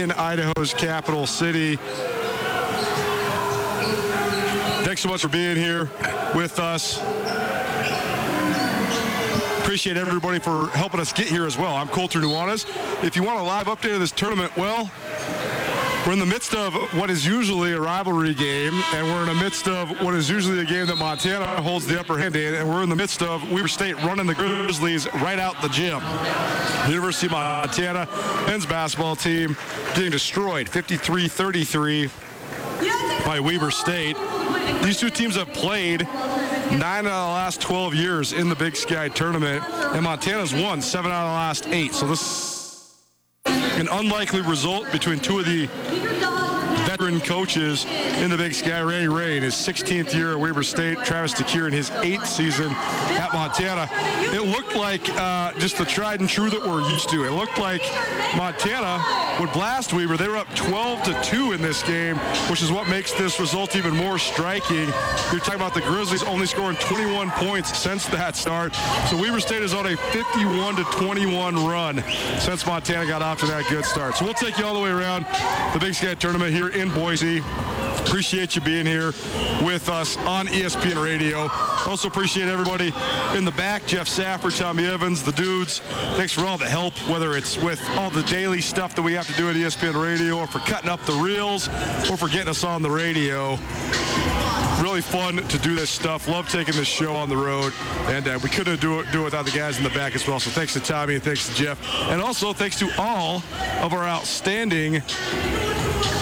In Idaho's capital city. Thanks so much for being here with us. Appreciate everybody for helping us get here as well. I'm Colter Nuanez. If you want a live update of this tournament, well, we're in the midst of what is usually a rivalry game, and we're in the midst of what is usually a game that Montana holds the upper hand in, and we're in the midst of Weber State running the Grizzlies right out the gym. The University of Montana men's basketball team getting destroyed 53-33 by Weber State. These two teams have played nine out of the last 12 years in the Big Sky tournament, and Montana's won seven out of the last eight. So this an unlikely result between two of the veteran coaches in the Big Sky. Randy Rahe in his 16th year at Weber State, Travis DeCuire in his eighth season at Montana. It looked like uh, just the tried and true that we're used to. It looked like Montana would blast Weber. They were up 12 to 2 in this game, which is what makes this result even more striking. You're talking about the Grizzlies only scoring 21 points since that start. So Weber State is on a 51 to 21 run since Montana got off to that good start. So we'll take you all the way around the Big Sky tournament here in Boise. Appreciate you being here with us on ESPN Radio. Also appreciate everybody in the back, Jeff Safford, Tommy Evans, the dudes. Thanks for all the help, whether it's with all the daily stuff that we have to do at ESPN Radio, or for cutting up the reels, or for getting us on the radio. Really fun to do this stuff. Love taking this show on the road, and uh, we couldn't do it, do it without the guys in the back as well. So thanks to Tommy and thanks to Jeff, and also thanks to all of our outstanding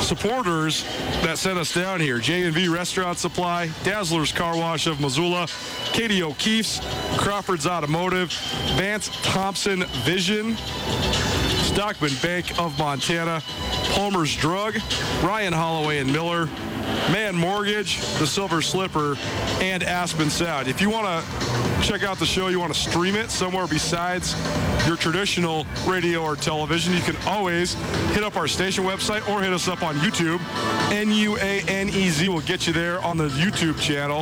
supporters that sent us down here. J&V Restaurant Supply, Dazzler's Car Wash of Missoula, Katie O'Keefe's, Crawford's Automotive, Vance Thompson Vision, Stockman Bank of Montana, Palmer's Drug, Ryan Holloway and Miller, Mann Mortgage, The Silver Slipper, and Aspen Sound. If you want to check out the show, you want to stream it somewhere besides your traditional radio or television, you can always hit up our station website or hit us up on YouTube. N-U-A-N-E-Z will get you there on the YouTube channel.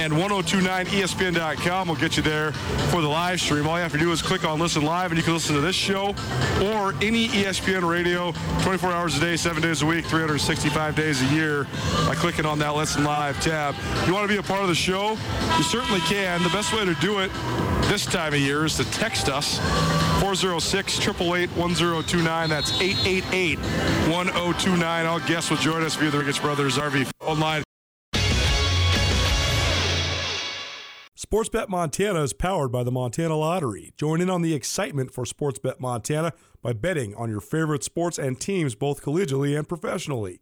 And 1029ESPN.com will get you there for the live stream. All you have to do is click on Listen Live, and you can listen to this show or any ESPN radio 24 hours a day, seven days a week, 365 days a year by clicking on that Listen Live tab. You want to be a part of the show, you certainly can. The best way to do it this time of year is to text us 406 888 1029. That's 888 1029. All guests will join us via the Ricketts Brothers RV online. Sportsbet Montana is powered by the Montana Lottery. Join in on the excitement for Sportsbet Montana by betting on your favorite sports and teams both collegially and professionally.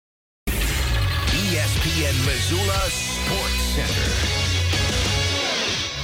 ESPN Missoula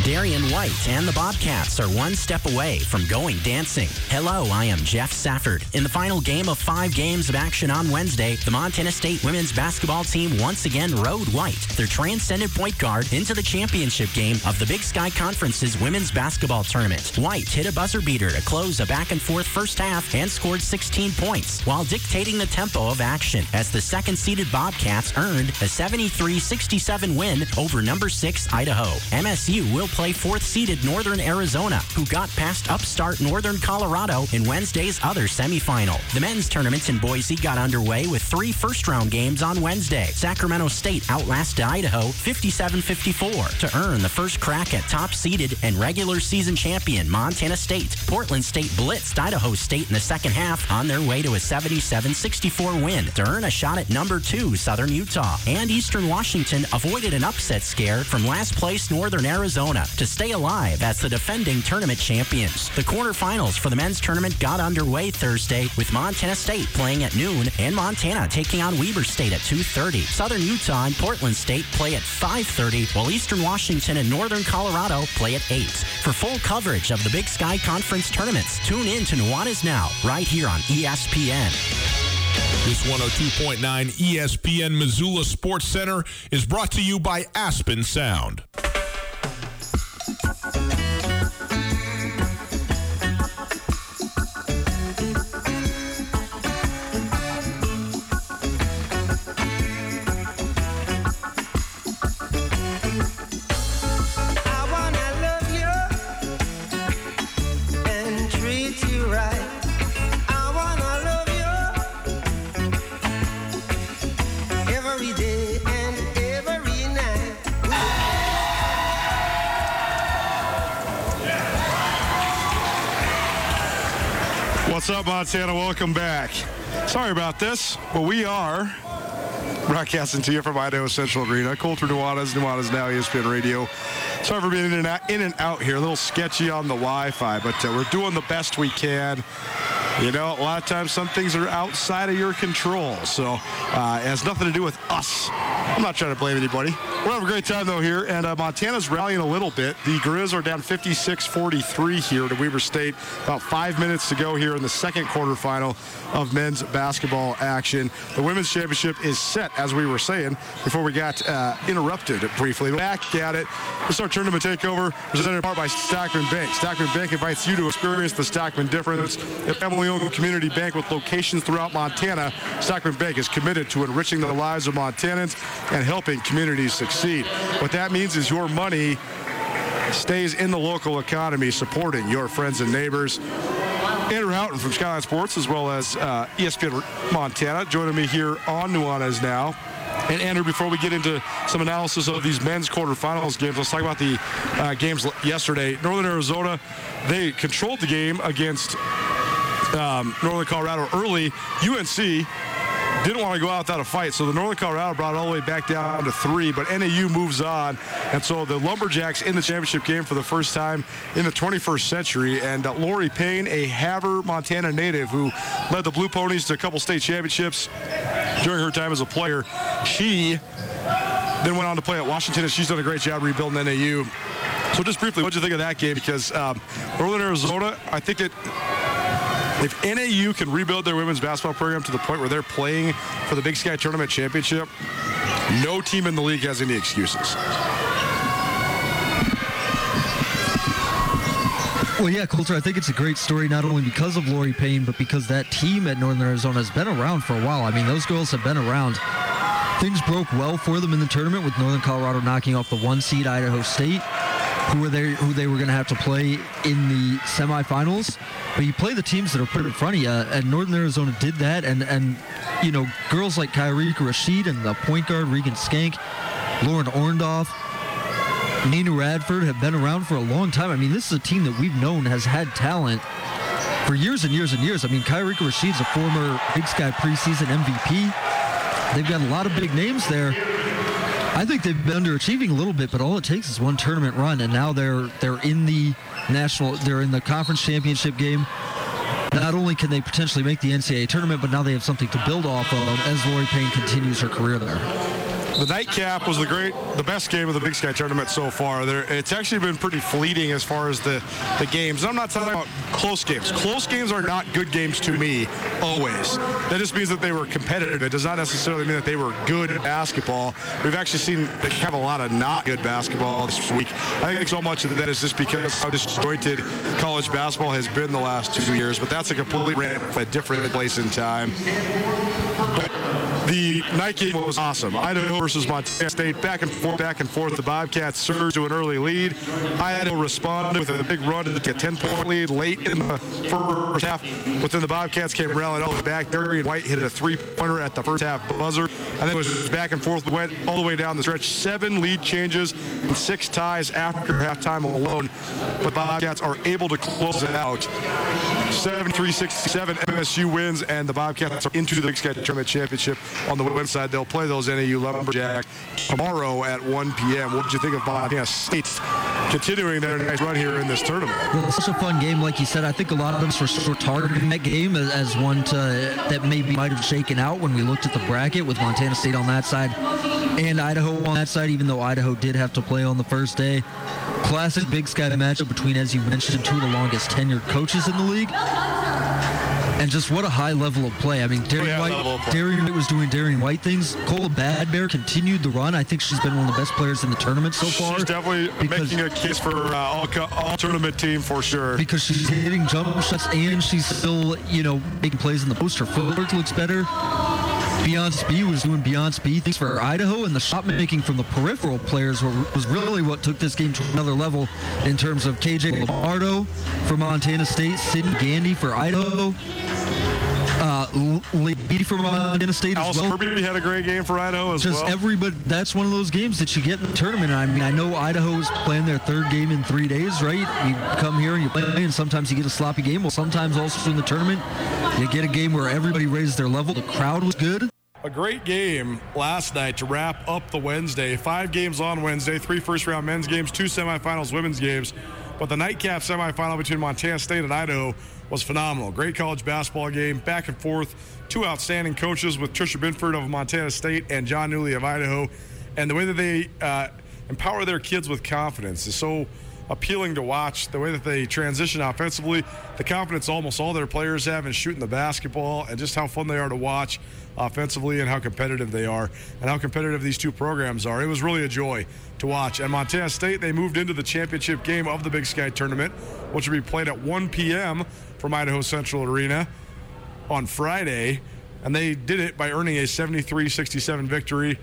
Darian White and the Bobcats are one step away from going dancing. Hello, I am Jeff Safford. In the final game of five games of action on Wednesday, the Montana State women's basketball team once again rode White, their transcendent point guard, into the championship game of the Big Sky Conference's women's basketball tournament. White hit a buzzer beater to close a back and forth first half and scored 16 points while dictating the tempo of action as the second seeded Bobcats earned a 73 67 win over number six Idaho. MSU will play fourth seeded Northern Arizona, who got past upstart Northern Colorado in Wednesday's other semifinal. The men's tournament in Boise got underway with three first round games on Wednesday. Sacramento State outlasted Idaho 57 54 to earn the first crack at top seeded and regular season champion Montana State. Portland State blitzed Idaho State in the second half on their way to a 77 64 win to earn a shot at number two Southern Utah. And Eastern Washington avoided an upset scare from last place Northern Arizona to stay alive as the defending tournament champions. The quarterfinals for the men's tournament got underway Thursday with Montana State playing at noon and Montana taking on Weber State at 2:30. Southern Utah and Portland State play at 5:30, while Eastern Washington and Northern Colorado play at 8. For full coverage of the Big Sky Conference tournaments, tune in to Nuanez Now right here on ESPN. This 102.9 ESPN Missoula Sports Center is brought to you by Aspen Sound. Montana? Welcome back. Sorry about this, but we are broadcasting to you from Idaho Central Arena. Colter Nuanez, Nuanez Now, ESPN Radio. Sorry for being in and out, in and out here. A little sketchy on the Wi-Fi, but uh, we're doing the best we can. You know, a lot of times some things are outside of your control, so uh, it has nothing to do with us. I'm not trying to blame anybody. We're having a great time though here, and uh, Montana's rallying a little bit. The Grizz are down 56-43 here to Weber State. About five minutes to go here in the second quarterfinal of men's basketball action. The women's championship is set, as we were saying before we got uh, interrupted briefly. Back at it. This is our tournament takeover, presented in part by Stockman Bank. Stockman Bank invites you to experience the Stockman difference. Family-owned community bank with locations throughout Montana, Stockman Bank is committed to enriching the lives of Montanans and helping communities succeed. What that means is your money stays in the local economy, supporting your friends and neighbors. Andrew Houghton from Skyline Sports, as well as uh, ESPN Montana, joining me here on Nuanez now. And Andrew, before we get into some analysis of these men's quarterfinals games, let's talk about the uh, games yesterday. Northern Arizona, they controlled the game against um, Northern Colorado early. UNC didn't want to go out without a fight. So the Northern Colorado brought it all the way back down to three, but NAU moves on. And so the Lumberjacks in the championship game for the first time in the 21st century. And uh, Loree Payne, a Havre, Montana native who led the Blue Ponies to a couple state championships during her time as a player, she then went on to play at Washington, and she's done a great job rebuilding NAU. So just briefly, what do you think of that game? Because um, Northern Arizona, I think it if NAU can rebuild their women's basketball program to the point where they're playing for the Big Sky Tournament Championship, no team in the league has any excuses. Well, yeah, Colter, I think it's a great story not only because of Loree Payne, but because that team at Northern Arizona has been around for a while. I mean, those girls have been around. Things broke well for them in the tournament with Northern Colorado knocking off the one seed Idaho State who were they who they were going to have to play in the semifinals. But you play the teams that are put in front of you, and Northern Arizona did that. And and you know girls like Khiarica Rasheed and the point guard Regan Skank, Lauren Orndorff. Nina Radford have been around for a long time. I mean, this is a team that we've known has had talent for years and years and years. I mean, Khiarica Rasheed's a former Big Sky preseason MVP. They've got a lot of big names there. I think they've been underachieving a little bit, but all it takes is one tournament run, and now they're they're in the national, they're in the conference championship game. Not only can they potentially make the NCAA tournament, but now they have something to build off of as Loree Payne continues her career there the nightcap was the great, the best game of the Big Sky tournament so far. There, it's actually been pretty fleeting as far as the the games. I'm not talking about close games. Close games are not good games to me always. That just means that they were competitive. It does not necessarily mean that they were good at basketball. We've actually seen they have a lot of not good basketball this week. I think so much of that is just because how disjointed college basketball has been the last two years. But that's a completely different place in time. The night game was awesome. Idaho versus Montana State, back and forth, back and forth. The Bobcats surged to an early lead. Idaho responded with a big run to get a 10-point lead late in the first half. But then the Bobcats came rallying all the way back. Darian White hit a three-pointer at the first half buzzer. And then it was back and forth. Went all the way down the stretch. Seven lead changes and six ties after halftime alone. But the Bobcats are able to close it out. 73-67 MSU wins, and the Bobcats are into the Big Sky Tournament Championship on the women's side. They'll play those NAU Lumberjack tomorrow at 1 p.m. What did you think of Montana State continuing their nice run here in this tournament? Well, it's such a fun game, like you said. I think a lot of us were sort of targeting that game as, as one to, that maybe might have shaken out when we looked at the bracket with Montana State on that side and Idaho on that side, even though Idaho did have to play on the first day. Classic Big Sky matchup between, as you mentioned, two of the longest tenured coaches in the league. And just what a high level of play. I mean, Darian White, Darian White was doing Darian White things. Kola Bad Bear continued the run. I think she's been one of the best players in the tournament so far. She's definitely making a case for uh, all, all tournament team for sure. Because she's hitting jump shots and she's still, you know, making plays in the post. Her footwork looks better. Beyoncé Bea was doing Beyoncé Bea things for Idaho, and the shot making from the peripheral players were, was really what took this game to another level in terms of KJ Lombardo for Montana State, Sydney Gandy for Idaho. Uh, Lady from Montana State as well. Kirby had a great game for Idaho as Just well. everybody, that's one of those games that you get in the tournament. I mean, I know Idaho is playing their third game in three days, right? You come here and you play, and sometimes you get a sloppy game. Well, sometimes also in the tournament, you get a game where everybody raised their level. The crowd was good. A great game last night to wrap up the Wednesday. Five games on Wednesday, three first round men's games, two semifinals women's games. But the nightcap semifinal between Montana State and Idaho was phenomenal. Great college basketball game, back and forth. Two outstanding coaches with Tricia Binford of Montana State and Jon Newlee of Idaho. And the way that they uh, empower their kids with confidence is so appealing to watch. The way that they transition offensively, the confidence almost all their players have in shooting the basketball, and just how fun they are to watch offensively and how competitive they are and how competitive these two programs are. It was really a joy to watch. And Montana State, they moved into the championship game of the Big Sky tournament, which will be played at 1 p.m. from Idaho Central Arena on Friday. And they did it by earning a 73 67 victory.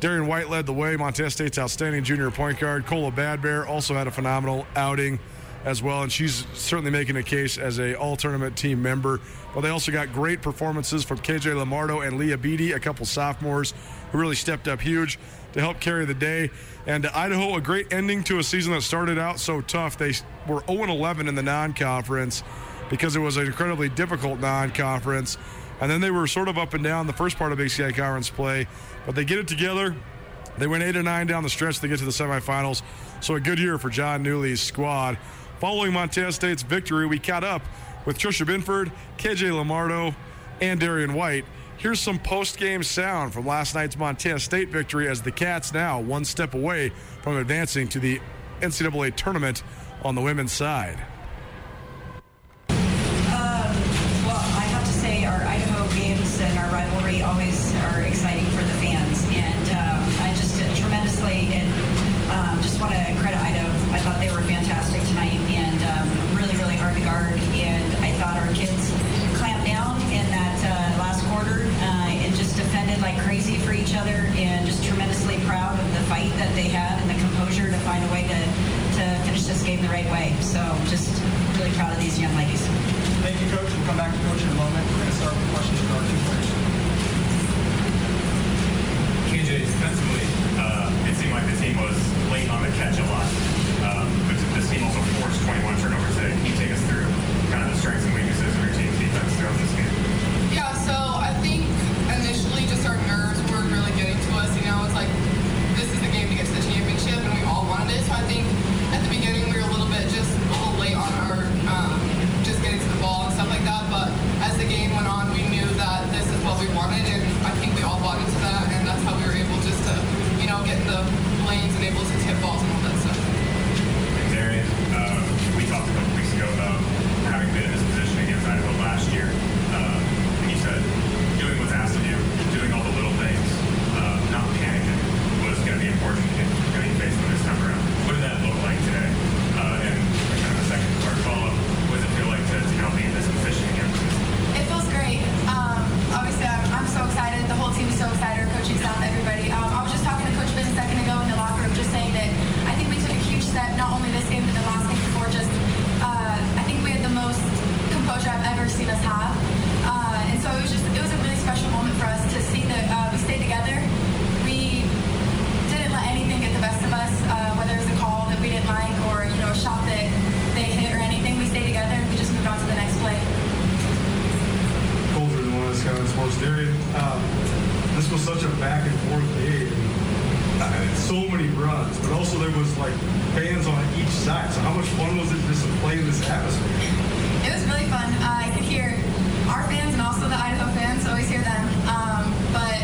Darian White led the way. Montana State's outstanding junior point guard. Kola Bad Bear also had a phenomenal outing as well, and she's certainly making a case as a all-tournament team member. But they also got great performances from KJ Lamardo and Leah Beatty, a couple sophomores who really stepped up huge to help carry the day. And Idaho, a great ending to a season that started out so tough. They were 0-11 in the non-conference because it was an incredibly difficult non-conference. And then they were sort of up and down the first part of Big Sky Conference play, but they get it together. They went eight or nine down the stretch to get to the semifinals. So a good year for Jon Newlee's squad. Following Montana State's victory, we caught up with Tricia Binford, KJ Lamardo, and Darian White. Here's some post-game sound from last night's Montana State victory as the Cats now one step away from advancing to the NCAA tournament on the women's side. Um, well, I have to say our Idaho games and our rivalry always are exciting for the fans, and um, I just uh, tremendously and um, just want to credit Idaho. I thought they were fantastic tonight and um, really, really hard to guard. And I thought our kids clamped down in that uh, last quarter uh, and just defended like crazy for each other. And just tremendously proud of the fight that they had and the composure to find a way to to finish this game the right way. So just really proud of these young ladies. Thank you, Coach. We'll come back to Coach in a moment. We're going to start with questions for our two players. KJ, defensively, uh, it seemed like the team was late on the catch a lot. Um, but this team also forced 21 turnovers today. Can you take us through kind of the strengths and weaknesses of your team's defense throughout this game? Yeah, so I think initially just our nerves were really getting to us. You know, it's like this is the game to get to the championship, and we all wanted it. So I think at the beginning we were a little bit just a little late on our um, just getting to the ball and stuff like that. But as the game went on, we knew that this is what we wanted, and I think we all bought into that, and that's how we were able just to, you know, get in the lanes and able to tip balls and all that stuff. Darian, uh, we talked a couple weeks ago about having been in this position against Idaho last year. Um, and you said doing what's asked of you, doing all the little things, uh, not panicking was going to be important in going to face them this time around. What did that look like today? Uh, and kind of a second part follow-up, what does it feel like to, to now be in this position again? It feels great. Um, obviously, I'm, I'm so excited. The whole team is so excited. Our coaching staff, everybody. Um, I was just talking to Coach Ben a second ago in the locker room, just saying that I think we took a huge step, not only this game, but the last game before. Just, uh, I think we had the most composure I've ever seen us have. Uh, and so it was just, it was a really special moment for us to see that uh, we stayed together. We didn't let anything get the best of us, uh, whether it was a call that we didn't like or, you know, a shot that they hit or anything. We stayed together and we just moved on to the next play. Colter than one of this kind of sports. Darian, um, this was such a back and forth game. So many runs, but also there was like fans on each side. So how much fun was it just to play in this atmosphere? It was really fun. Uh, I could hear our fans and also the Idaho fans. Always hear them. Um, but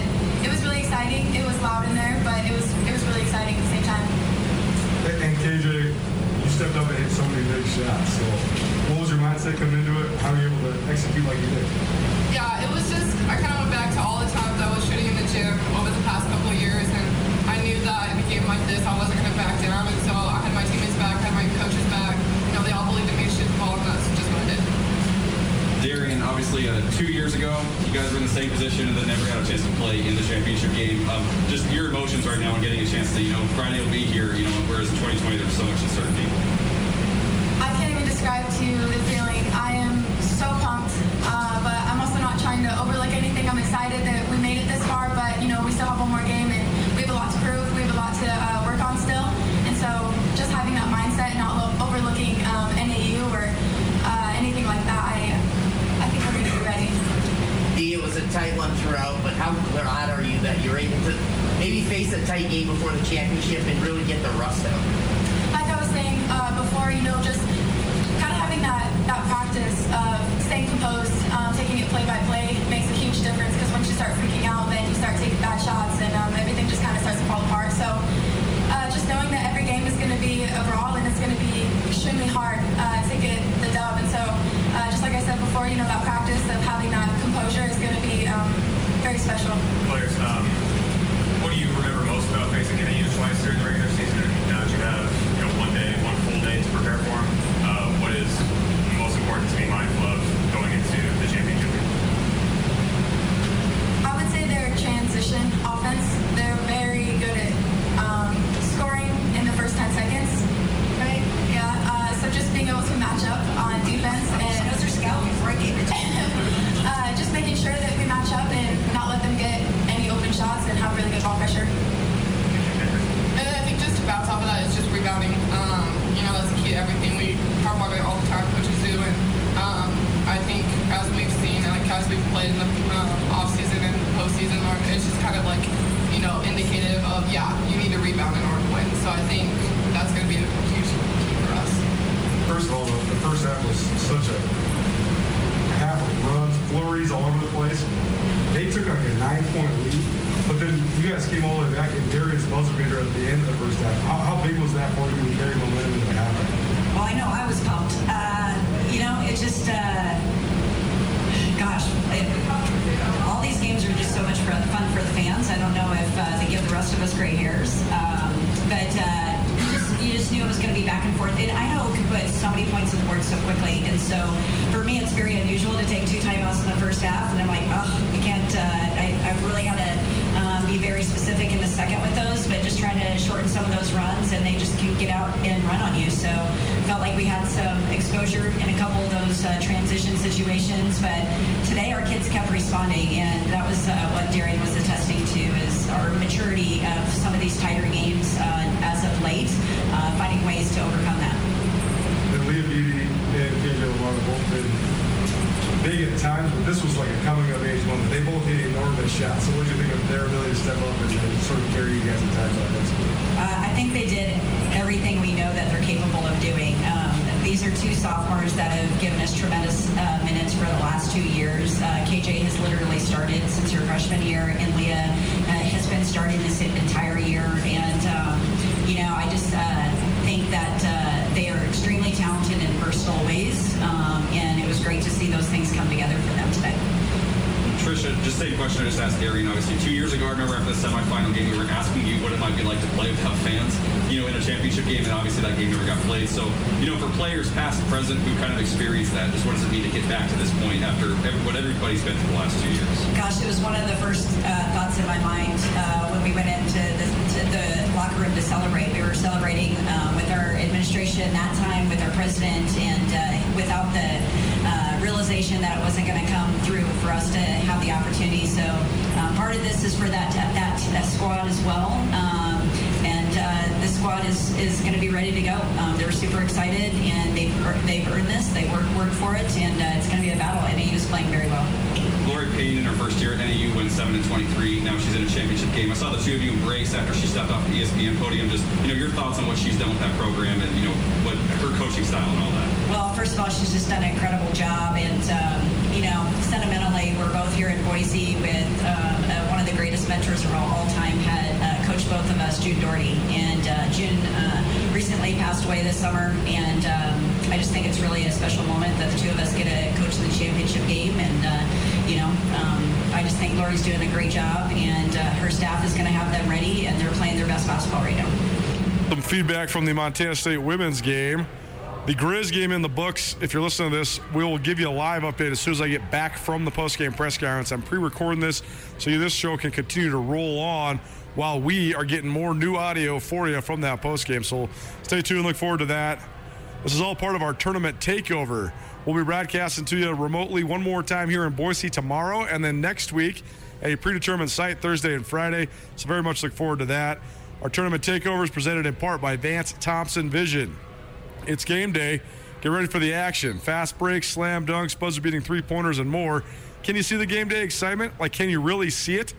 it was really exciting. It was loud in there, but it was it was really exciting at the same time. And, and KJ, you stepped up and hit so many big shots. So what was your mindset coming into it? How were you able to execute like you did? Yeah, it was just, I kind of went back to all the times I was shooting in the gym over the past couple of years, and I knew that in a game like this, I wasn't going to back down, and so I had my teammates back, I had my coaches back. You know, they all believed in me to shoot the ball, and that's just what I did. Darian, obviously, uh, two years ago, you guys were in the same position and then never got a chance to play in the championship game. Um, just your emotions right now and getting a chance to, you know, Friday will be here, you know, whereas in 2020 there was so much uncertainty. I can't even describe to the feeling. I am so pumped, uh, but I'm also not trying to overlook anything. I'm excited that we made it this far, but you know we still have one more game and we have a lot to prove. We have a lot to uh, work on still, and so just having that mindset and not lo- overlooking um, NAU or uh, anything like that, I I think we're going to be ready. D, it was a tight one throughout, but how glad are you that you're able to maybe face a tight game before the championship and really get the rust out? Like I was saying uh, before, you know, just having that, that practice of staying composed, um, taking it play by play makes a huge difference because once you start freaking out, then you start taking bad shots and um, everything just kind of starts to fall apart. So uh, just knowing that every game is going to be brawl and it's going to be extremely hard uh, to get the dub. And so uh, just like I said before, you know, that practice of having that composure is going to be um, very special. Players, um, what do you remember most about facing NAU twice during the regular season? And now that you have you know one day, one full day to prepare for them, uh, what is most important to be mindful of going into the championship? I would say their transition offense, they're very good at um, scoring in the first 10 seconds, right? Yeah. Uh, so just being able to match up on defense and those are scouting before I gave it uh, just making sure that we match up and not let them get any open shots best we've played in the um, off season and postseason. Or it's just kind of like you know indicative of yeah, you need to rebound in order to win. So I think that's going to be a huge key for us. First of all, the, first half was such a half of runs, flurries all over the place. They took like a nine-point lead, but then you guys came all the way back and Darius buzzer at the end of the first half. How, how big was that for you to carry momentum into the gray hairs, um, but uh, just, you just knew it was going to be back and forth. And Idaho could put so many points on the board so quickly, and so for me, it's very unusual to take two timeouts in the first half, and I'm like, oh, I can't. Uh, I, I really had to um, be very specific in the second with those, but just trying to shorten some of those runs, and they just can get out and run on you. So felt like we had some exposure in a couple of those uh, transition situations, but today our kids kept responding, and that was uh, what Darian was attesting to our maturity of some of these tighter games uh, as of late, uh, finding ways to overcome that. And Leah Beatty and Lamar both been big at times, but this was like a coming of age moment. They both hit enormous shots. So what do you think of their ability to step up and, and sort of carry you guys at times like this? Uh, I think they did everything we know that they're capable of doing. Um, these are two sophomores that have given us tremendous uh, minutes for the last two years. Uh, KJ has literally started since her freshman year, and Leah uh, has been starting this entire year. And, um, you know, I just uh, think that uh, they are extremely talented in versatile ways, um, and it was great to see those things come together for them. Tricia, just same question I just asked Darian. Obviously, two years ago, I remember after the semifinal game, we were asking you what it might be like to play without fans, you know, in a championship game, and obviously that game never got played. So, you know, for players past and present who kind of experienced that, just what does it mean to get back to this point after every, what everybody's been through the last two years? Gosh, it was one of the first uh, thoughts in my mind uh, when we went into the, the locker room to celebrate. We were celebrating um, with our administration that time, with our president, and uh, without the realization that it wasn't going to come through for us to have the opportunity. So um, part of this is for that that, that squad as well. Um, and uh, the squad is, is going to be ready to go. Um, they're super excited, and they've they've earned this. They worked worked for it, and uh, it's going to be a battle. And is playing very well. In her first year at NAU went 7 and 23. Now she's in a championship game. I saw the two of you embrace after she stepped off the ESPN podium. Just you know your thoughts on what she's done with that program and you know what her coaching style and all that. Well, first of all, she's just done an incredible job, and um, you know, sentimentally, we're both here in Boise with um, uh, one of the greatest mentors of all, all time. Had uh, coached both of us, June Daugherty, and uh, June uh, recently passed away this summer, and um, I just think it's really a special moment that the two of us get to coach the championship game, and uh, you know, um, I just think Loree's doing a great job, and uh, her staff is going to have them ready, and they're playing their best basketball right now. Some feedback from the Montana State women's game. The Grizz game in the books. If you're listening to this, we will give you a live update as soon as I get back from the post-game press conference. I'm pre-recording this so this show can continue to roll on while we are getting more new audio for you from that post-game. So stay tuned. Look forward to that. This is all part of our tournament takeover. We'll be broadcasting to you remotely one more time here in Boise tomorrow, and then next week a predetermined site Thursday and Friday. So very much look forward to that. Our tournament takeover is presented in part by Vance Thompson Vision. It's game day. Get ready for the action. Fast breaks, slam dunks, buzzer beating three pointers, and more. Can you see the game day excitement? Like, can you really see it?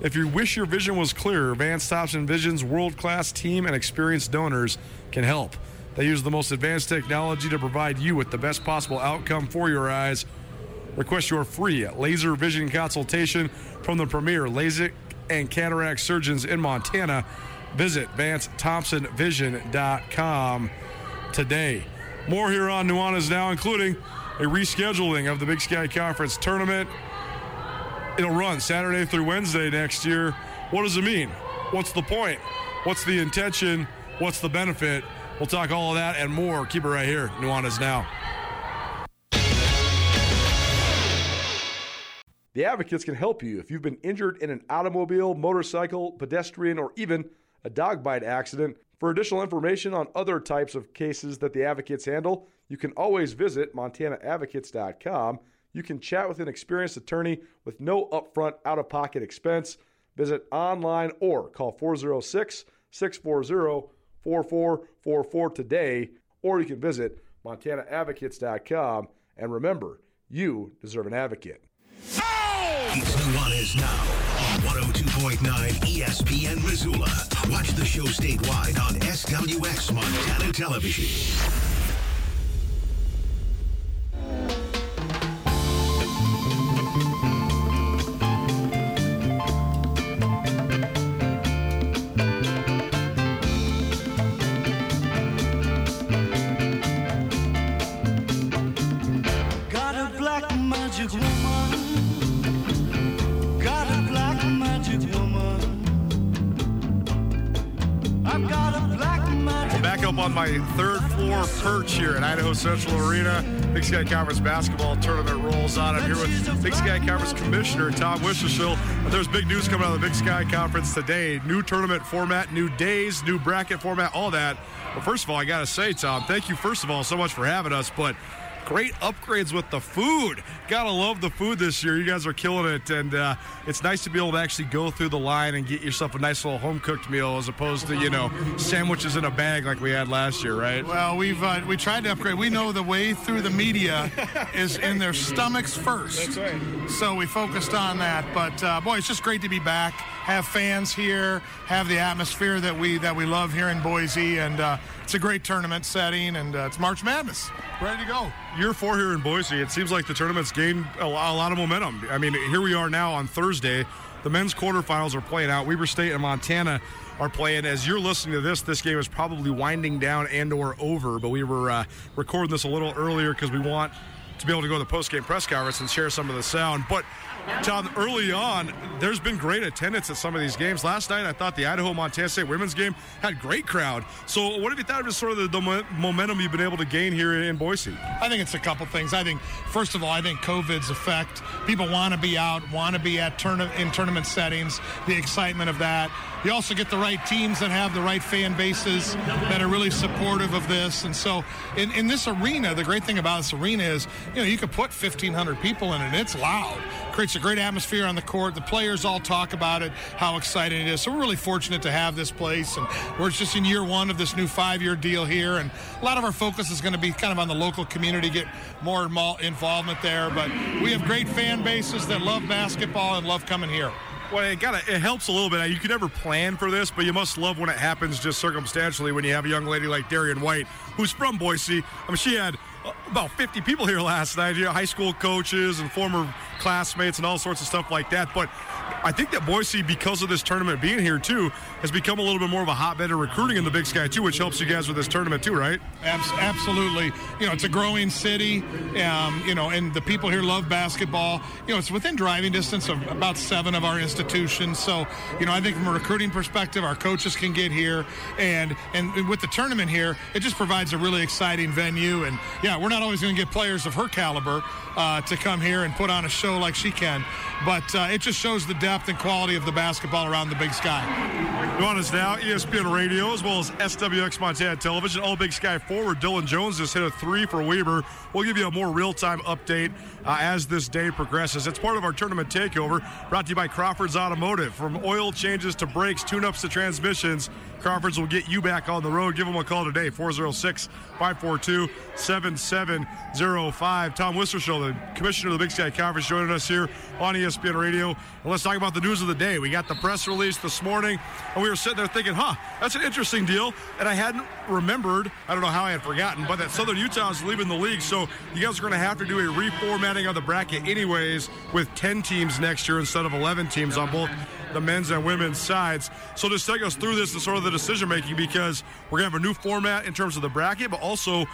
If you wish your vision was clearer, Vance Thompson Vision's world class team and experienced donors can help. They use the most advanced technology to provide you with the best possible outcome for your eyes. Request your free laser vision consultation from the premier LASIK and cataract surgeons in Montana. Visit VanceThompsonVision.com today. More here on Nuanez Now, including a rescheduling of the Big Sky Conference tournament. It'll run Saturday through Wednesday next year. What does it mean? What's the point? What's the intention? What's the benefit? We'll talk all of that and more. Keep it right here. Nuanez Now. The Advocates can help you if you've been injured in an automobile, motorcycle, pedestrian, or even a dog bite accident. For additional information on other types of cases that the Advocates handle, you can always visit montanaadvocates.com. You can chat with an experienced attorney with no upfront out of pocket expense. Visit online or call 406 640 4444 today, or you can visit montanaadvocates.com. And remember, you deserve an advocate. It's Nuanez now on 102.9 ESPN Missoula. Watch the show statewide on SWX Montana Television. Central Arena. Big Sky Conference basketball tournament rolls on. I'm here with Big Sky Conference Commissioner Tom Wistrcill. There's big news coming out of the Big Sky Conference today. New tournament format, new days, new bracket format, all that. But first of all, I got to say, Tom, thank you, first of all, so much for having us. But great upgrades with the food. Gotta love the food this year. You guys are killing it, and uh, it's nice to be able to actually go through the line and get yourself a nice little home cooked meal as opposed to you know sandwiches in a bag like we had last year, right? Well, we've uh, we tried to upgrade. We know the way through the media is in their stomachs first. That's right. So we focused on that. But uh, boy, it's just great to be back. Have fans here. Have the atmosphere that we that we love here in Boise, and uh, it's a great tournament setting, and uh, it's March Madness. Ready to go. Year four here in Boise, it seems like the tournament's gained a lot of momentum. I mean, here we are now on Thursday. The men's quarterfinals are playing out. Weber State and Montana are playing. As you're listening to this, this game is probably winding down and or over. But we were uh, recording this a little earlier because we want to be able to go to the post-game press conference and share some of the sound. But Tom, early on, there's been great attendance at some of these games. Last night, I thought the Idaho Montana State women's game had great crowd. So, what have you thought of sort of the, the momentum you've been able to gain here in Boise? I think it's a couple things. I think first of all, I think COVID's effect. People want to be out, want to be at in tournament settings. The excitement of that. You also get the right teams that have the right fan bases that are really supportive of this. And so, in, in this arena, the great thing about this arena is, you know, you could put 1,500 people in it. and It's loud. Creates a great atmosphere on the court. The players all talk about it, how exciting it is. So we're really fortunate to have this place, and we're just in year one of this new five-year deal here. And a lot of our focus is going to be kind of on the local community, get more involvement there. But we have great fan bases that love basketball and love coming here. Well, it got it helps a little bit. You could never plan for this, but you must love when it happens just circumstantially. When you have a young lady like Darian White, who's from Boise. I mean, she had about 50 people here last night. You know, high school coaches and former classmates and all sorts of stuff like that. But I think that Boise, because of this tournament being here too, has become a little bit more of a hotbed of recruiting in the Big Sky too, which helps you guys with this tournament too, right? Abs- absolutely. You know, it's a growing city. Um, you know, and the people here love basketball. You know, it's within driving distance of about seven of our institutions. So, you know, I think from a recruiting perspective, our coaches can get here, and and with the tournament here, it just provides a really exciting venue. And yeah, we're not always going to get players of her caliber uh, to come here and put on a show like she can, but uh, it just shows the depth and quality of the basketball around the Big Sky. Join us now, ESPN Radio, as well as SWX Montana Television. All Big Sky forward Dylan Jones just hit a three for Weber. We'll give you a more real time update uh, as this day progresses. It's part of our tournament takeover brought to you by Crawford's Automotive. From oil changes to brakes, tune ups to transmissions, Crawford's will get you back on the road. Give them a call today, 406 542 7705. Tom Wistrcill, the commissioner of the Big Sky Conference, joining us here on ESPN Radio. Let's talk about the news of the day. We got the press release this morning, and we were sitting there thinking, huh, that's an interesting deal. And I hadn't remembered, I don't know how I had forgotten, but that Southern Utah is leaving the league. So you guys are going to have to do a reformatting of the bracket, anyways, with 10 teams next year instead of 11 teams on both the men's and women's sides. So just take us through this and sort of the decision making because we're going to have a new format in terms of the bracket, but also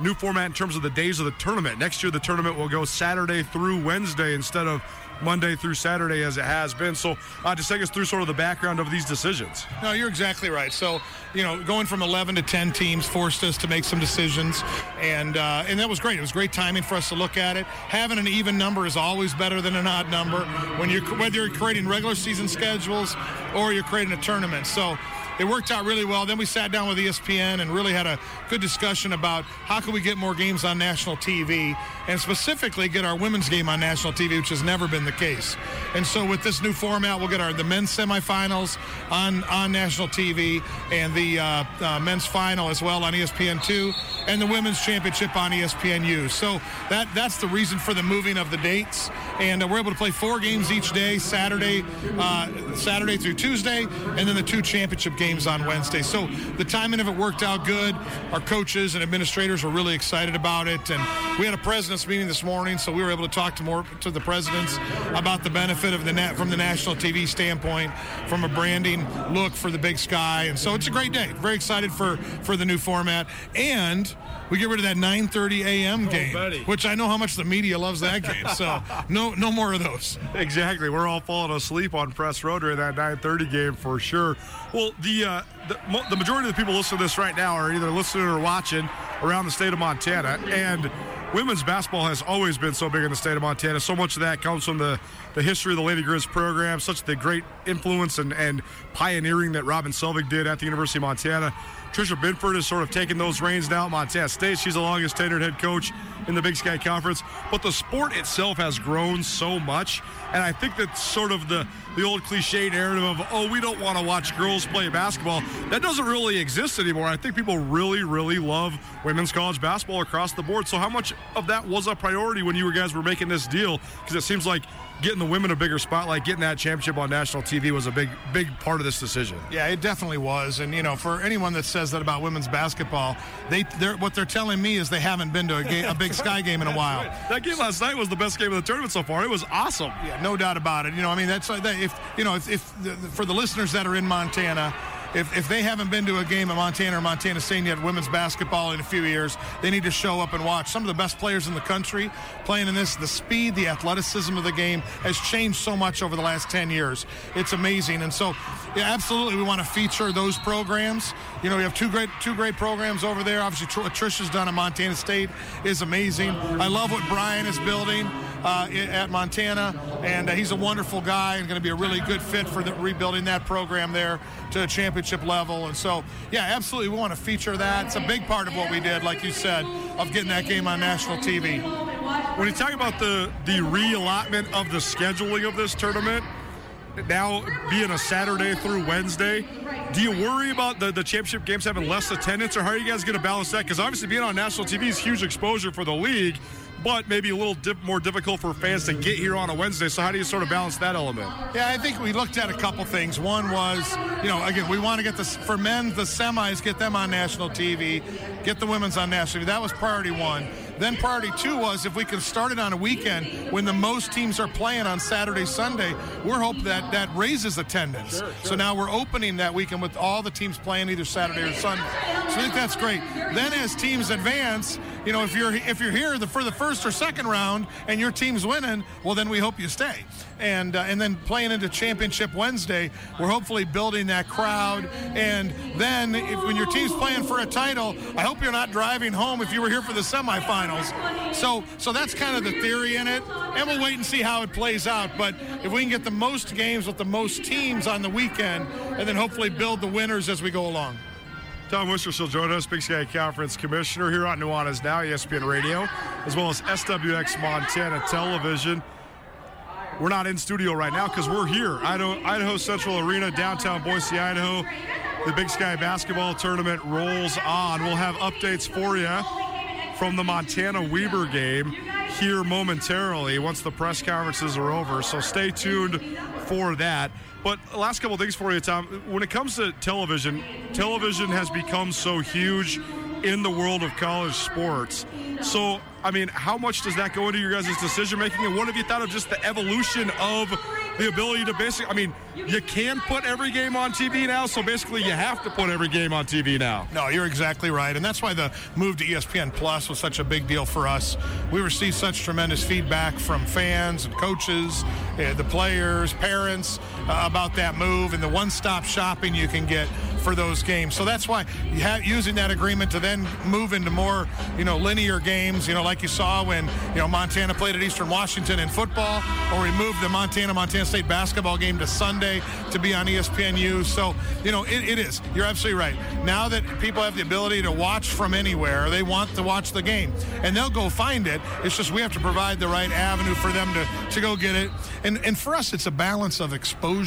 new format in terms of the days of the tournament. Next year, the tournament will go Saturday through Wednesday instead of Monday through Saturday as it has been. So uh, just take us through sort of the background of these decisions. No, you're exactly right. So, you know, going from 11 to 10 teams forced us to make some decisions, and uh, and that was great. It was great timing for us to look at it. Having an even number is always better than an odd number when you're whether you're creating regular season schedules or you're creating a tournament. So. It worked out really well. Then we sat down with ESPN and really had a good discussion about how can we get more games on national TV and specifically get our women's game on national TV, which has never been the case. And so with this new format, we'll get our the men's semifinals on on national TV and the uh, uh, men's final as well on ESPN2 and the women's championship on ESPNU. So that that's the reason for the moving of the dates. And uh, we're able to play four games each day, Saturday, uh, Saturday through Tuesday, and then the two championship games on Wednesday. So the timing of it worked out good. Our coaches and administrators were really excited about it, and we had a presidents meeting this morning, so we were able to talk to more to the presidents about the benefit of the net from the national TV standpoint, from a branding look for the Big Sky, and so it's a great day. Very excited for for the new format, and we get rid of that 9:30 a.m. game, which I know how much the media loves that game. So no no more of those. Exactly. We're all falling asleep on press row during that 9:30 game for sure. Well, the, uh, the the majority of the people listening to this right now are either listening or watching around the state of Montana, and women's basketball has always been so big in the state of Montana. So much of that comes from the the history of the Lady Grizz program, such the great influence and, and pioneering that Robin Selvig did at the University of Montana. Tricia Binford has sort of taken those reins now at Montana State. She's the longest tenured head coach in the Big Sky Conference. But the sport itself has grown so much. And I think that's sort of the, the old cliche narrative of, oh, we don't want to watch girls play basketball. That doesn't really exist anymore. I think people really, really love women's college basketball across the board. So, how much of that was a priority when you guys were making this deal? Because it seems like getting the women a bigger spotlight, getting that championship on national TV was a big, big part of this decision. Yeah, it definitely was. And you know, for anyone that says that about women's basketball, they they're, what they're telling me is they haven't been to a, game, a Big Sky game in a while. That game last night was the best game of the tournament so far. It was awesome. Yeah, no doubt about it. You know, I mean, that's that. If you know, if, if the, for the listeners that are in Montana. If, if they haven't been to a game at Montana or Montana State yet, women's basketball in a few years, they need to show up and watch. Some of the best players in the country playing in this. The speed, the athleticism of the game has changed so much over the last 10 years. It's amazing. And so, yeah, absolutely, we want to feature those programs. You know, we have two great two great programs over there. Obviously, what Tricia's done at Montana State is amazing. I love what Brian is building uh, at Montana, and uh, he's a wonderful guy and going to be a really good fit for the, rebuilding that program there to a championship level. And so, yeah, absolutely, we want to feature that. It's a big part of what we did, like you said, of getting that game on national TV. When you talk about the the reallotment of the scheduling of this tournament, now being a Saturday through Wednesday, do you worry about the, the championship games having less attendance, or how are you guys going to balance that? Because obviously being on national TV is huge exposure for the league, but maybe a little dip, more difficult for fans to get here on a Wednesday. So how do you sort of balance that element? Yeah, I think we looked at a couple things. One was, you know, again, we want to get the for men, the semis, get them on national TV, get the women's on national TV. That was priority one. Then priority two was if we can start it on a weekend when the most teams are playing on Saturday, Sunday, we're hoping that that raises attendance. So now we're opening that weekend with all the teams playing either Saturday or Sunday. So I think that's great. Then as teams advance, you know, if you're if you're here the, for the first or second round and your team's winning, well then we hope you stay. And uh, and then playing into championship Wednesday, we're hopefully building that crowd. And then if, when your team's playing for a title, I hope you're not driving home if you were here for the semifinals. So so that's kind of the theory in it, and we'll wait and see how it plays out. But if we can get the most games with the most teams on the weekend, and then hopefully build the winners as we go along. Tom Wistrcill joining us, Big Sky Conference Commissioner here on Nuanez Now, ESPN Radio, as well as SWX Montana Television. We're not in studio right now because we're here, Idaho, Idaho Central Arena, downtown Boise, Idaho. The Big Sky basketball tournament rolls on. We'll have updates for you from the Montana Weber game here momentarily once the press conferences are over. So stay tuned for that. But last couple things for you, Tom. When it comes to television, television has become so huge in the world of college sports. So, I mean, how much does that go into your guys' decision making? And what have you thought of just the evolution of the ability to basically, I mean, you can put every game on TV now, so basically you have to put every game on TV now. No, you're exactly right. And that's why the move to ESPN Plus was such a big deal for us. We received such tremendous feedback from fans and coaches, uh, the players, parents uh, about that move and the one stop shopping you can get for those games. So that's why have, using that agreement to then move into more, you know, linear games, you know, like you saw when, you know, Montana played at Eastern Washington in football, or we moved the Montana Montana State basketball game to Sunday to be on ESPNU. So, you know, it, it is. You're absolutely right. Now that people have the ability to watch from anywhere, they want to watch the game, and they'll go find it. It's just we have to provide the right avenue for them to, to go get it. And and for us, it's a balance of exposure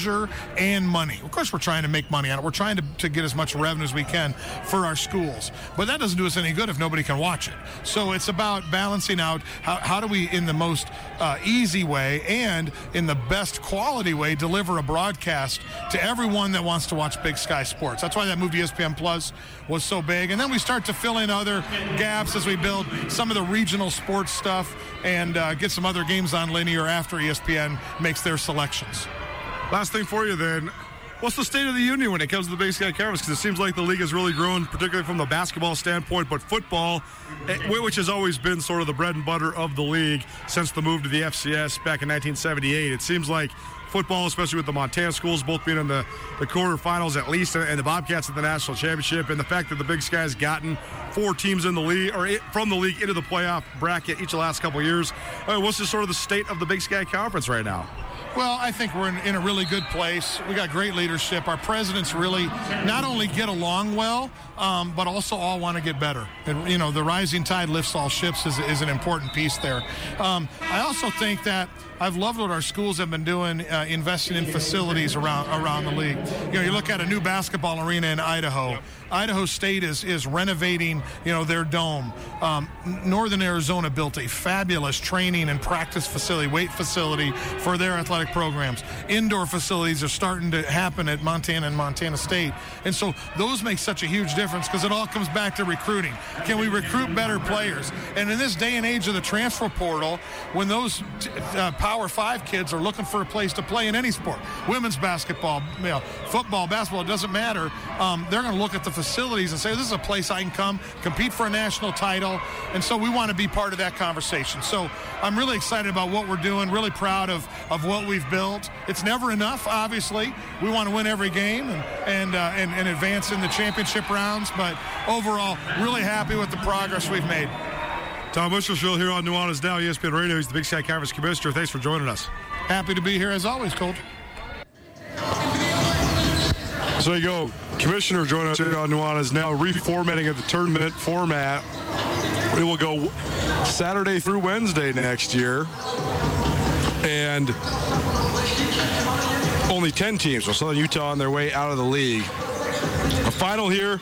and money. Of course, we're trying to make money on it. We're trying to, to get as much revenue as we can for our schools. But that doesn't do us any good if nobody can watch it. So it's about balancing out how, how do we, in the most uh, easy way and in the best quality way, deliver a broadcast to everyone that wants to watch Big Sky Sports. That's why that move ESPN Plus was so big. And then we start to fill in other gaps as we build some of the regional sports stuff and uh, get some other games on linear after ESPN makes their selections. Last thing for you then. What's the state of the union when it comes to the Big Sky Conference? Because it seems like the league has really grown, particularly from the basketball standpoint, but football, eh, which has always been sort of the bread and butter of the league since the move to the FCS back in 1978. It seems like football, especially with the Montana schools both being in the, the quarterfinals at least, and the Bobcats at the national championship, and the fact that the Big Sky has gotten four teams in the league or from the league into the playoff bracket each of the last couple years. Uh, what's the sort of the state of the Big Sky Conference right now? Well, I think we're in, in, a really good place. We got great leadership. Our presidents really not only get along well, um, but also all want to get better. And, you know, the rising tide lifts all ships is, is an important piece there. Um, I also think that I've loved what our schools have been doing, uh, investing in facilities around around the league. You know, you look at a new basketball arena in Idaho. Idaho State is is renovating, you know, their dome. Um, Northern Arizona built a fabulous training and practice facility, weight facility for their athletic programs. Indoor facilities are starting to happen at Montana and Montana State, and so those make such a huge difference because it all comes back to recruiting. Can we recruit better players? And in this day and age of the transfer portal, when those uh, Power Five kids are looking for a place to play in any sport, women's basketball, you know, football, basketball, it doesn't matter. Um, they're going to look at the facilities and say, this is a place I can come, compete for a national title. And so we want to be part of that conversation. So I'm really excited about what we're doing, really proud of, of what we've built. It's never enough, obviously. We want to win every game and, and, uh, and, and advance in the championship rounds. But overall, really happy with the progress we've made. Tom Bushelfield here on Nuanez Now, ESPN Radio. He's the Big Sky Conference Commissioner. Thanks for joining us. Happy to be here as always, Colt. So there you go. Commissioner joining us here on Nuanez Now, reformatting of the tournament format. It will go Saturday through Wednesday next year. And only 10 teams. So Southern Utah on their way out of the league. A final here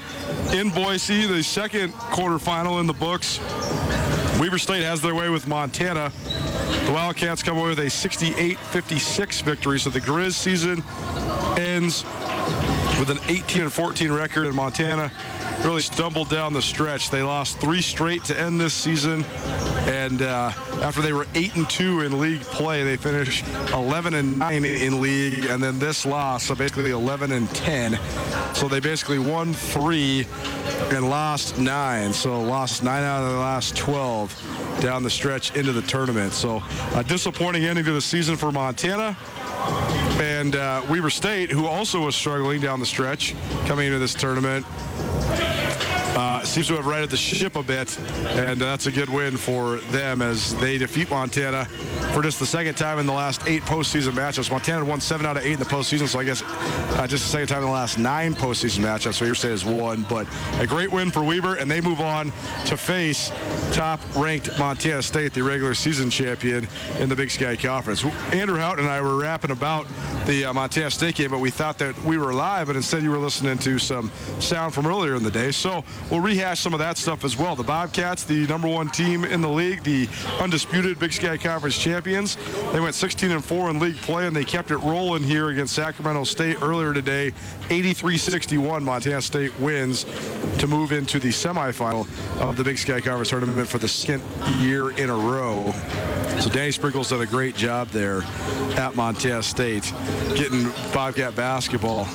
in Boise, the second quarterfinal in the books. Weber State has their way with Montana. The Wildcats come away with a 68-56 victory. So the Grizz season ends with an 18 and 14 record in Montana. Really stumbled down the stretch. They lost three straight to end this season, and uh, after they were eight and two in league play, they finished 11 and nine in league, and then this loss, so basically 11 and 10. So they basically won three and lost nine. So lost nine out of the last 12 down the stretch into the tournament. So a disappointing ending to the season for Montana. And uh, Weber State, who also was struggling down the stretch coming into this tournament, uh, seems to have righted the ship a bit, and that's a good win for them as they defeat Montana for just the second time in the last eight postseason matchups. Montana won seven out of eight in the postseason, so I guess uh, just the second time in the last nine postseason matchups. So Weber State has won, but a great win for Weber, and they move on to face top-ranked Montana State, the regular season champion in the Big Sky Conference. Andrew Houghton and I were rapping about the uh, Montana State game, but we thought that we were live, but instead you were listening to some sound from earlier in the day. So we'll rehash some of that stuff as well. The Bobcats, the number one team in the league, the undisputed Big Sky Conference champions. They went 16 and 4 in league play, and they kept it rolling here against Sacramento State earlier today. 83-61, Montana State wins to move into the semifinal of the Big Sky Conference tournament for the second year in a row. So Danny Sprinkle's done a great job there at Montana State, getting Bobcat basketball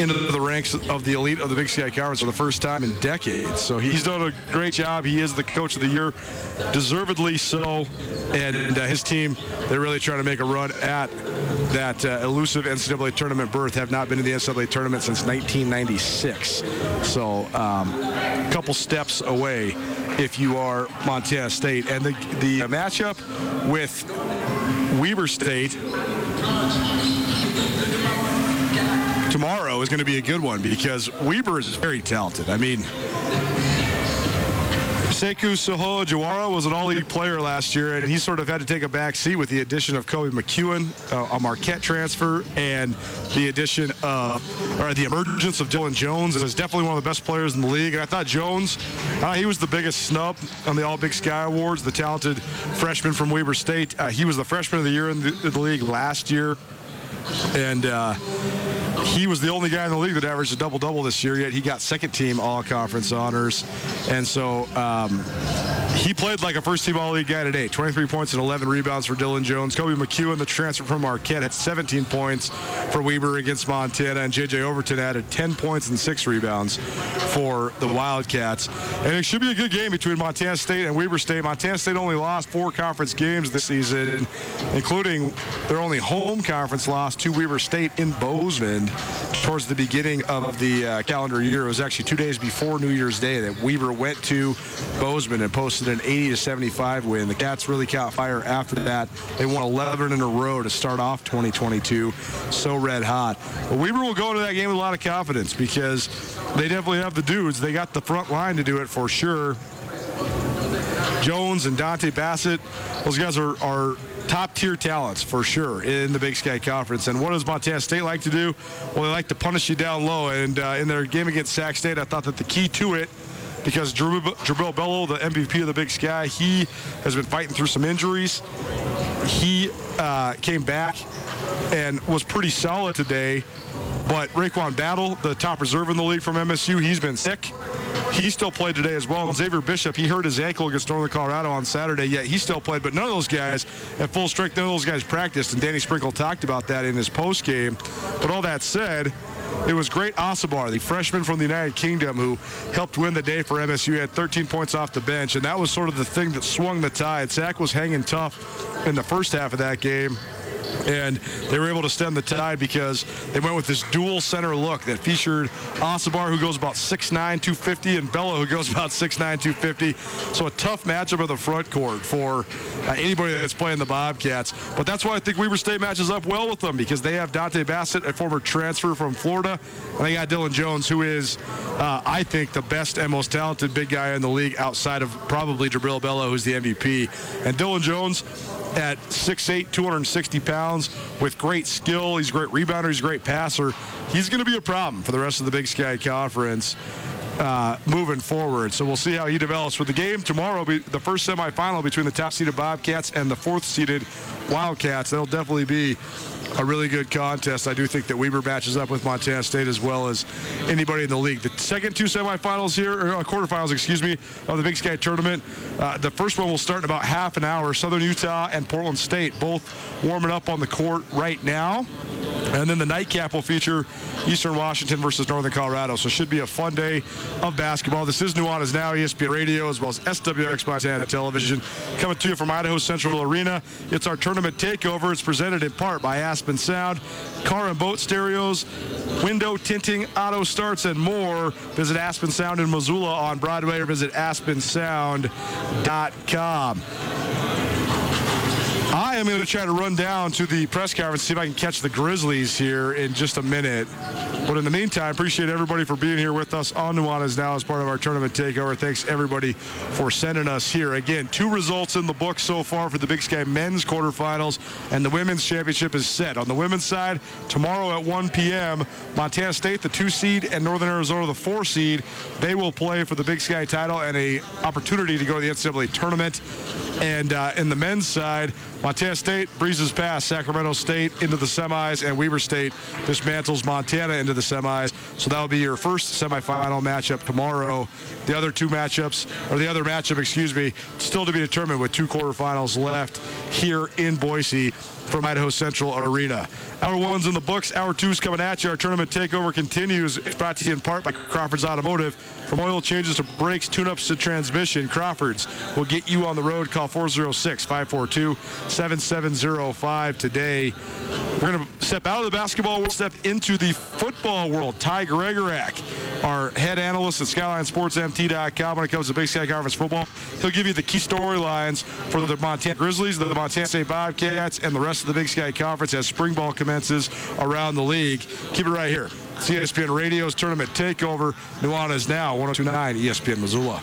into the ranks of the elite of the Big Sky Conference for the first time in decades. So he's done a great job. He is the coach of the year, deservedly so. And uh, his team, they're really trying to make a run at that uh, elusive NCAA tournament berth. Have not been in the NCAA tournament since 1996. So um, a couple steps away if you are Montana State. And the, the matchup with Weber State tomorrow is going to be a good one because Weber is very talented. I mean, Seikou Sisoho Jawara was an all-league player last year, and he sort of had to take a back seat with the addition of Koby McEwen, uh, a Marquette transfer, and the addition of, or the emergence of Dillon Jones. Is definitely one of the best players in the league. And I thought Jones, uh, he was the biggest snub on the All Big Sky Awards, the talented freshman from Weber State. Uh, he was the freshman of the year in the, in the league last year. And uh, he was the only guy in the league that averaged a double double this year. Yet he got second team all conference honors, and so um, he played like a first team all league guy today. 23 points and 11 rebounds for Dillon Jones. Koby McEwen, the transfer from Marquette, had 17 points for Weber against Montana, and JJ Overton added 10 points and six rebounds for the Wildcats. And it should be a good game between Montana State and Weber State. Montana State only lost four conference games this season, including their only home conference loss to Weber State in Bozeman towards the beginning of the uh, calendar year. It was actually two days before New Year's Day that Weber went to Bozeman and posted an 80 to 75 win. The Cats really caught fire after that. They won 11 in a row to start off 2022. So red hot. But Weber will go into that game with a lot of confidence because they definitely have the dudes. They got the front line to do it for sure. Jones and Dontay Bassett, those guys are, are top tier talents for sure in the Big Sky Conference. And what does Montana State like to do? Well, they like to punish you down low. And uh, in their game against Sac State, I thought that the key to it because Jubrile Belo, the MVP of the Big Sky, he has been fighting through some injuries. He uh, came back and was pretty solid today. But RaeQuan Battle, the top reserve in the league from MSU, he's been sick. He still played today as well. And Xavier Bishop, he hurt his ankle against Northern Colorado on Saturday, yet he still played. But none of those guys at full strength, none of those guys practiced. And Danny Sprinkle talked about that in his post game. But all that said, it was Great Osobor, the freshman from the United Kingdom, who helped win the day for MSU. He had 13 points off the bench, and that was sort of the thing that swung the tide. Sac was hanging tough in the first half of that game and they were able to stem the tide because they went with this dual center look that featured Osobor, who goes about 6'9", 250, and Belo, who goes about 6'9", 250. So a tough matchup of the front court for uh, anybody that's playing the Bobcats. But that's why I think Weber State matches up well with them because they have Dontay Bassett, a former transfer from Florida, and they got Dillon Jones, who is, uh, I think, the best and most talented big guy in the league outside of probably Jubrile Belo, who's the MVP. And Dillon Jones, at 6'8", 260 pounds with great skill. He's a great rebounder. He's a great passer. He's going to be a problem for the rest of the Big Sky Conference. Uh, moving forward. So we'll see how he develops. For the game tomorrow, be the first semifinal between the top seeded Bobcats and the fourth seeded Wildcats. That'll definitely be a really good contest. I do think that Weber matches up with Montana State as well as anybody in the league. The second two semifinals here, or uh, quarterfinals, excuse me, of the Big Sky tournament. Uh, the first one will start in about half an hour. Southern Utah and Portland State both warming up on the court right now. And then the nightcap will feature Eastern Washington versus Northern Colorado. So it should be a fun day of basketball. This is Nuanez Now, ESPN Radio, as well as SWX Montana Television. Coming to you from Idaho Central Arena. It's our tournament takeover. It's presented in part by Aspen Sound, car and boat stereos, window tinting, auto starts, and more. Visit Aspen Sound in Missoula on Broadway or visit aspensound.com. I am going to try to run down to the press conference, see if I can catch the Grizzlies here in just a minute. But in the meantime, appreciate everybody for being here with us on Nuanez Now as part of our tournament takeover. Thanks everybody for sending us here. Again, two results in the book so far for the Big Sky men's quarterfinals, and the women's championship is set. On the women's side, tomorrow at 1 p.m., Montana State, the two seed, and Northern Arizona, the four seed, they will play for the Big Sky title and a opportunity to go to the NCAA tournament. And uh, in the men's side, Montana State breezes past Sacramento State into the semis, and Weber State dismantles Montana into the semis. So that will be your first semifinal matchup tomorrow. The other two matchups, or the other matchup, excuse me, still to be determined with two quarterfinals left here in Boise from Idaho Central Arena. Hour one's in the books. Hour two's coming at you. Our tournament takeover continues. It's brought to you in part by Crawford's Automotive. From oil changes to brakes, tune-ups to transmission, Crawford's will get you on the road. Call 406-542-7705 today. We're going to step out of the basketball world, step into the football world. Ty Gregorak, our head analyst at SkylineSportsMT.com when it comes to Big Sky Conference football. He'll give you the key storylines for the Montana Grizzlies, the Montana State Bobcats, and the rest of the Big Sky Conference as spring ball commences around the league. Keep it right here. ESPN Radio's Tournament Takeover. Nuanez now, 1029 ESPN Missoula.